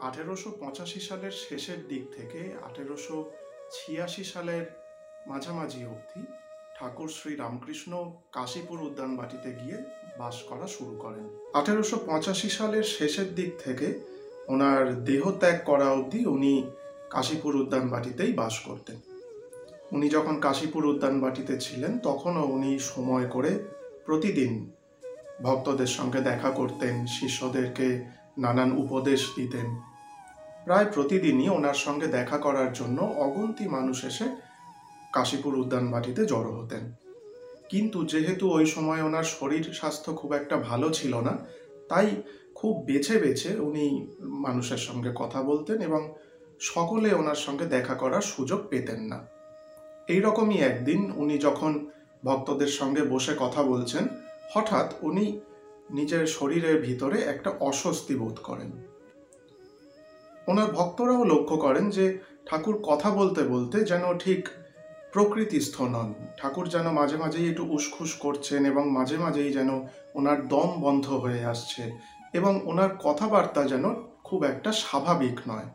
আঠেরোশো পঁচাশি সালের শেষের দিক থেকে আঠেরোশো ছিয়াশি সালের মাঝামাঝি অবধি ঠাকুর শ্রী রামকৃষ্ণ কাশীপুর উদ্যানবাটিতে গিয়ে বাস করা শুরু করেন। আঠেরোশো পঁচাশি সালের শেষের দিক থেকে ওনার দেহ ত্যাগ করা অবধি উনি কাশীপুর উদ্যানবাটিতেই বাস করতেন। উনি যখন কাশীপুর উদ্যানবাটিতে ছিলেন, তখনও উনি সময় করে প্রতিদিন ভক্তদের সঙ্গে দেখা করতেন, শিষ্যদেরকে নানান উপদেশ দিতেন। প্রায় প্রতিদিনই ওনার সঙ্গে দেখা করার জন্য অগন্তি মানুষ এসে কাশীপুর উদ্যানবাটিতে জড়ো হতেন। কিন্তু যেহেতু ওই সময় ওনার শরীর স্বাস্থ্য খুব একটা ভালো ছিল না, তাই খুব বেছে বেছে উনি মানুষের সঙ্গে কথা বলতেন এবং সকলে ওনার সঙ্গে দেখা করার সুযোগ পেতেন না। এই রকমই একদিন উনি যখন ভক্তদের সঙ্গে বসে কথা বলছেন, হঠাৎ উনি নিজের শরীরের ভিতরে একটা অস্বস্তি বোধ করেন। ওনার ভক্তরাও লক্ষ্য করেন যে ঠাকুর কথা বলতে বলতে যেন ঠিক প্রকৃতিস্থ নন। ঠাকুর যেন মাঝে মাঝেই একটু উসখুস করছেন এবং মাঝে মাঝেই যেন ওনার দম বন্ধ হয়ে আসছে এবং ওনার কথাবার্তা যেন খুব একটা স্বাভাবিক নয়।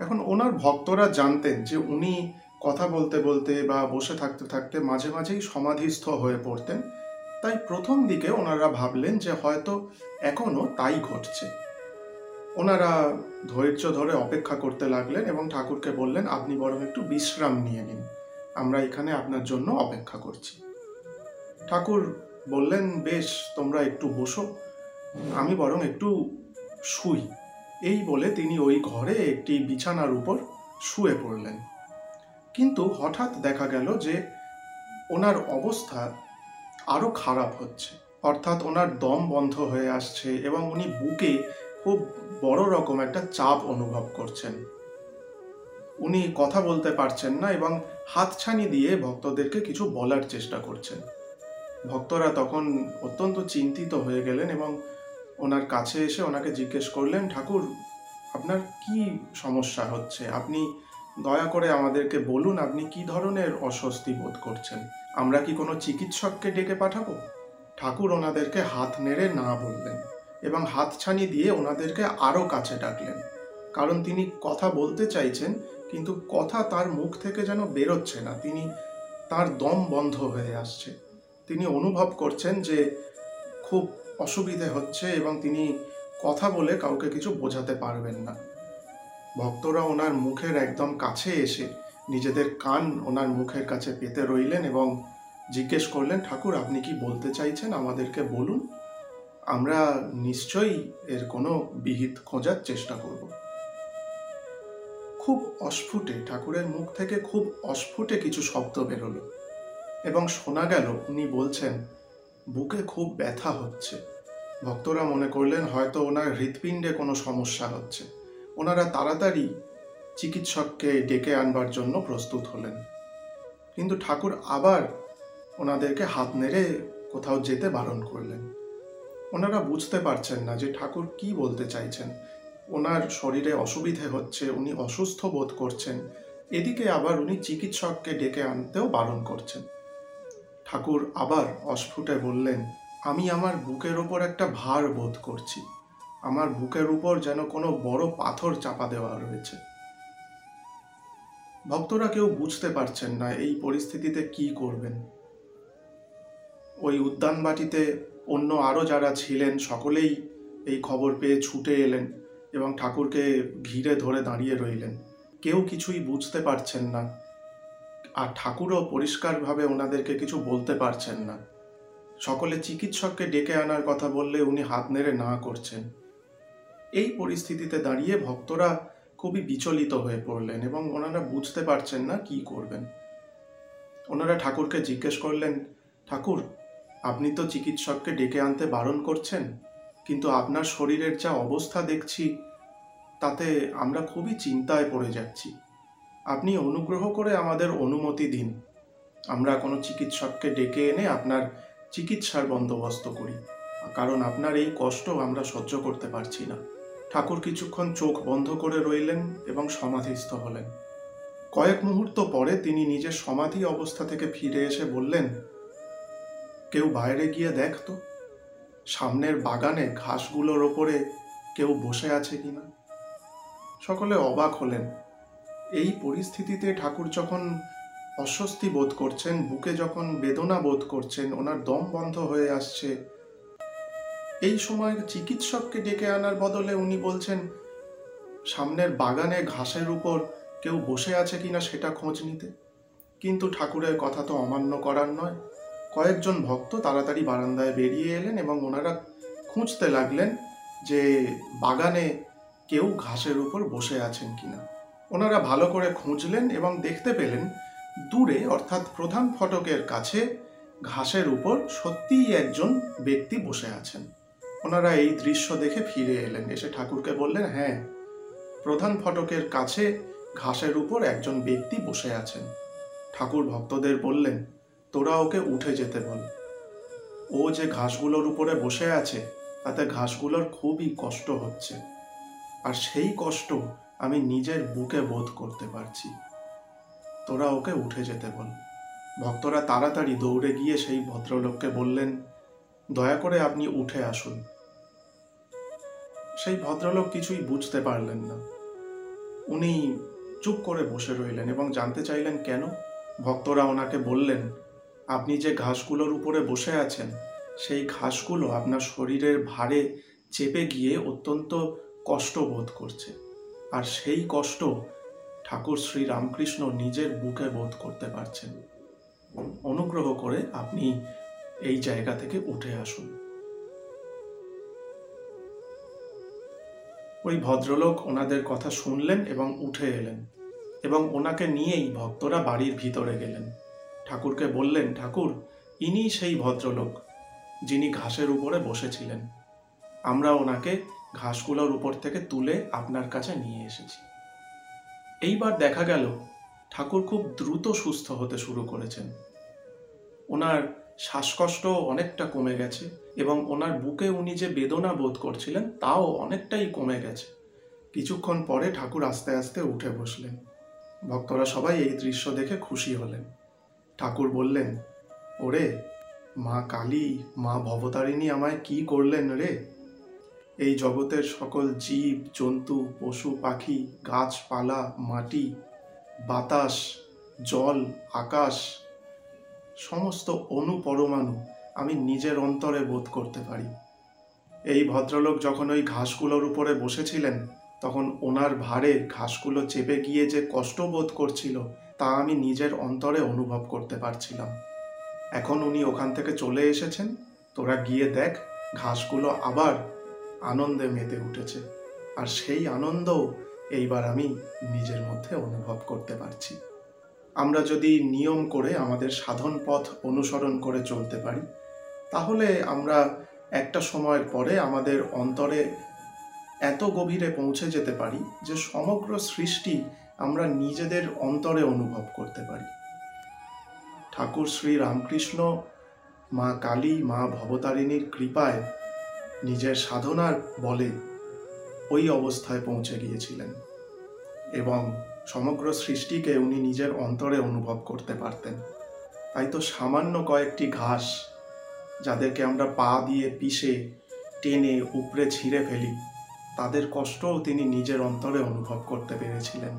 এখন ওনার ভক্তরা জানতেন যে উনি কথা বলতে বলতে বা বসে থাকতে থাকতে মাঝে মাঝেই সমাধিস্থ হয়ে পড়তেন। তাই প্রথম দিকে ওনারা ভাবলেন যে হয়তো এখনও তাই ঘটছে। ওনারা ধৈর্য ধরে অপেক্ষা করতে লাগলেন এবং ঠাকুরকে বললেন, আপনি বরং একটু বিশ্রাম নিয়ে নিন। আমরা এখানে আপনার জন্য অপেক্ষা করছি। ঠাকুর বললেন, বেশ, তোমরা একটু বসো। আমি বরং একটু শুই। এই বলে তিনি ওই ঘরে একটি বিছানার উপর শুয়ে পড়লেন। কিন্তু হঠাৎ দেখা গেল যে ওনার অবস্থা আরও খারাপ হচ্ছে। অর্থাৎ ওনার দম বন্ধ হয়ে আসছে এবং উনি বুকে খুব বড় রকম একটা চাপ অনুভব করছেন। উনি কথা বলতে পারছেন না এবং হাতছানি দিয়ে ভক্তদেরকে কিছু বলার চেষ্টা করছেন। ভক্তরা তখন অত্যন্ত চিন্তিত হয়ে গেলেন এবং ওনার কাছে এসে ওনাকে জিজ্ঞেস করলেন, ঠাকুর, আপনার কি সমস্যা হচ্ছে? আপনি দয়া করে আমাদেরকে বলুন, আপনি কি ধরনের অস্বস্তি বোধ করছেন? আমরা কি কোনো চিকিৎসককে ডেকে পাঠাবো? ঠাকুর ওনাদেরকে হাত নেড়ে না বললেন। এবং হাতছানি দিয়ে ওনাদেরকে আরও কাছে ডাকলেন। কারণ তিনি কথা বলতে চাইছেন, কিন্তু কথা তার মুখ থেকে যেন বেরোচ্ছে না। তিনি তার দম বন্ধ হয়ে আসছে। তিনি অনুভব করছেন যে খুব অসুবিধে হচ্ছে এবং তিনি কথা বলে কাউকে কিছু বোঝাতে পারবেন না। ভক্তরা ওনার মুখের একদম কাছে এসে নিজেদের কান ওনার মুখের কাছে পেতে রইলেন এবং জিজ্ঞেস করলেন, ঠাকুর, আপনি কি বলতে চাইছেন? আমাদেরকে বলুন। আমরা নিশ্চয়ই এর কোনো বিহিত খোঁজার চেষ্টা করব। খুব অস্ফুটে, ঠাকুরের মুখ থেকে খুব অস্ফুটে কিছু শব্দ বেরোলো এবং শোনা গেল, উনি বলছেন, বুকে খুব ব্যথা হচ্ছে। ভক্তরা মনে করলেন হয়তো ওনার হৃৎপিণ্ডে কোনো সমস্যা হচ্ছে। ওনারা তাড়াতাড়ি চিকিৎসককে ডেকে আনবার জন্য প্রস্তুত হলেন। কিন্তু ঠাকুর আবার ওনাদেরকে হাত নেড়ে কোথাও যেতে বারণ করলেন। ওনারা বুঝতে পারছেন না যে ঠাকুর কি বলতে চাইছেন। ওনার শরীরে অসুবিধে হচ্ছে, উনি অসুস্থ বোধ করছেন। এদিকে আবার উনি চিকিৎসককে ডেকে আনতেও বারণ করছেন। ঠাকুর আবার অস্ফুটে বললেন, আমি আমার বুকের ওপর একটা ভার বোধ করছি। আমার বুকের উপর যেন কোনো বড় পাথর চাপা দেওয়া রয়েছে। ভক্তরা কেউ বুঝতে পারছেন না এই পরিস্থিতিতে কি করবেন। ওই উদ্যানবাটিতে অন্য আরও যারা ছিলেন, সকলেই এই খবর পেয়ে ছুটে এলেন এবং ঠাকুরকে ঘিরে ধরে দাঁড়িয়ে রইলেন। কেউ কিছুই বুঝতে পারছেন না আর ঠাকুরও পরিষ্কারভাবে ওনাদেরকে কিছু বলতে পারছেন না। সকলে চিকিৎসককে ডেকে আনার কথা বললে উনি হাত নেড়ে না করছেন। এই পরিস্থিতিতে দাঁড়িয়ে ভক্তরা খুবই বিচলিত হয়ে পড়লেন এবং ওনারা বুঝতে পারছেন না কি করবেন। ওনারা ঠাকুরকে জিজ্ঞেস করলেন, ঠাকুর আপনি তো চিকিৎসককে ডেকে আনতে বারণ করছেন, কিন্তু আপনার শরীরের যা অবস্থা দেখছি, তাতে আমরা খুবই চিন্তায় পড়ে যাচ্ছি। আপনি অনুগ্রহ করে আমাদের অনুমতি দিন। আমরা কোনো চিকিৎসককে ডেকে এনে আপনার চিকিৎসার বন্দোবস্ত করি, কারণ আপনার এই কষ্ট আমরা সহ্য করতে পারছি না। ঠাকুর কিছুক্ষণ চোখ বন্ধ করে রইলেন এবং সমাধিস্থ হলেন। কয়েক মুহূর্ত পরে তিনি নিজের সমাধি অবস্থা থেকে ফিরে এসে বললেন কেউ বাইরে গিয়ে দেখ তো। সামনের বাগানে ঘাসগুলোর ওপরে কেউ বসে আছে কিনা। সকলে অবাক হলেন। এই পরিস্থিতিতে ঠাকুর যখন অস্বস্তি বোধ করছেন, বুকে যখন বেদনা বোধ করছেন, ওনার দম বন্ধ হয়ে আসছে। এই সময় চিকিৎসককে ডেকে আনার বদলে উনি বলছেন, সামনের বাগানে ঘাসের উপর কেউ বসে আছে কিনা সেটা খোঁজ নিতে। কিন্তু ঠাকুরের কথা তো অমান্য করার নয়। কয়েকজন ভক্ত তাড়াতাড়ি বারান্দায় বেরিয়ে এলেন এবং ওনারা খুঁজতে লাগলেন যে বাগানে কেউ ঘাসের উপর বসে আছেন কিনা। ওনারা ভালো করে খুঁজলেন এবং দেখতে পেলেন দূরে, অর্থাৎ প্রধান ফটকের কাছে, ঘাসের উপর সত্যিই একজন ব্যক্তি বসে আছেন। ওনারা এই দৃশ্য দেখে ফিরে এলেন। এসে ঠাকুরকে বললেন হ্যাঁ প্রধান ফটকের কাছে ঘাসের উপর একজন ব্যক্তি বসে আছেন। ঠাকুর ভক্তদের বললেন তোরা ওকে উঠে যেতে বল। ও যে ঘাসগুলোর উপরে বসে আছে, তাতে ঘাসগুলোর খুবই কষ্ট হচ্ছে। আর সেই কষ্ট আমি নিজের বুকে বোধ করতে পারছি। তোরা ওকে উঠে যেতে বল। ভক্তরা তাড়াতাড়ি দৌড়ে গিয়ে সেই ভদ্রলোককে বললেন, দয়া করে আপনি উঠে আসুন। সেই ভদ্রলোক কিছুই বুঝতে পারলেন না। উনি চুপ করে বসে রইলেন এবং জানতে চাইলেন কেন? ভক্তরা ওনাকে বললেন আপনি যে ঘাসগুলোর উপরে বসে আছেন, সেই ঘাসগুলো আপনার শরীরের ভারে চেপে গিয়ে অত্যন্ত কষ্ট বোধ করছে। আর সেই কষ্ট ঠাকুর শ্রী রামকৃষ্ণ নিজের বুকে বোধ করতে পারছেন। অনুগ্রহ করে আপনি এই জায়গা থেকে উঠে আসুন। ওই ভদ্রলোক ওনাদের কথা শুনলেন এবং উঠে এলেন এবং ওনাকে নিয়েই ভক্তরা বাড়ির ভিতরে গেলেন। ঠাকুরকে বললেন, ঠাকুর ইনি সেই ভদ্রলোক যিনি ঘাসের উপরে বসেছিলেন। আমরা ওনাকে ঘাসগুলোর উপর থেকে তুলে আপনার কাছে নিয়ে এসেছি। এইবার দেখা গেল, ঠাকুর খুব দ্রুত সুস্থ হতে শুরু করেছেন। ওনার শ্বাসকষ্ট অনেকটা কমে গেছে এবং ওনার বুকে উনি যে বেদনা বোধ করছিলেন, তাও অনেকটাই কমে গেছে। কিছুক্ষণ পরে ঠাকুর আস্তে আস্তে উঠে বসলেন। ভক্তরা সবাই এই দৃশ্য দেখে খুশি হলেন। ঠাকুর বললেন, ওরে, মা কালী, মা ভবতারিণী আমায় কি করলেন রে? এই জগতের সকল জীব, জন্তু, পশু, পাখি, গাছপালা, মাটি, বাতাস, জল, আকাশ, সমস্ত অণু পরমাণু আমি নিজের অন্তরে বোধ করতে পারি। এই ভদ্রলোক যখন ওই ঘাসগুলোর উপরে বসেছিলেন, তখন ওনার ভারে ঘাসগুলো চেপে গিয়ে যে কষ্ট বোধ করছিল তা আমি নিজের অন্তরে অনুভব করতে পারছিলাম। এখন উনি ওখান থেকে চলে এসেছেন। তোরা গিয়ে দেখ, ঘাসগুলো আবার আনন্দে মেতে উঠেছে। আর সেই আনন্দ এইবার আমি নিজের মধ্যে অনুভব করতে পারছি। আমরা যদি নিয়ম করে আমাদের সাধন পথ অনুসরণ করে চলতে পারি, তাহলে আমরা একটা সময়ের পরে আমাদের অন্তরে এত গভীরে পৌঁছে যেতে পারি যে সমগ্র সৃষ্টি আমরা নিজেদের অন্তরে অনুভব করতে পারি। ঠাকুর শ্রী রামকৃষ্ণ, মা কালী, মা ভবতারিণীর কৃপায় নিজের সাধনার বলে ওই অবস্থায় পৌঁছে গিয়েছিলেন এবং সমগ্র সৃষ্টিকে উনি নিজের অন্তরে অনুভব করতে পারতেন। তাই তো সামান্য কয়েকটি ঘাস যাদেরকে আমরা পা দিয়ে পিষে, টেনে, উপড়ে, ছিঁড়ে ফেলি তাদের কষ্টও তিনি নিজের অন্তরে অনুভব করতে পেরেছিলেন।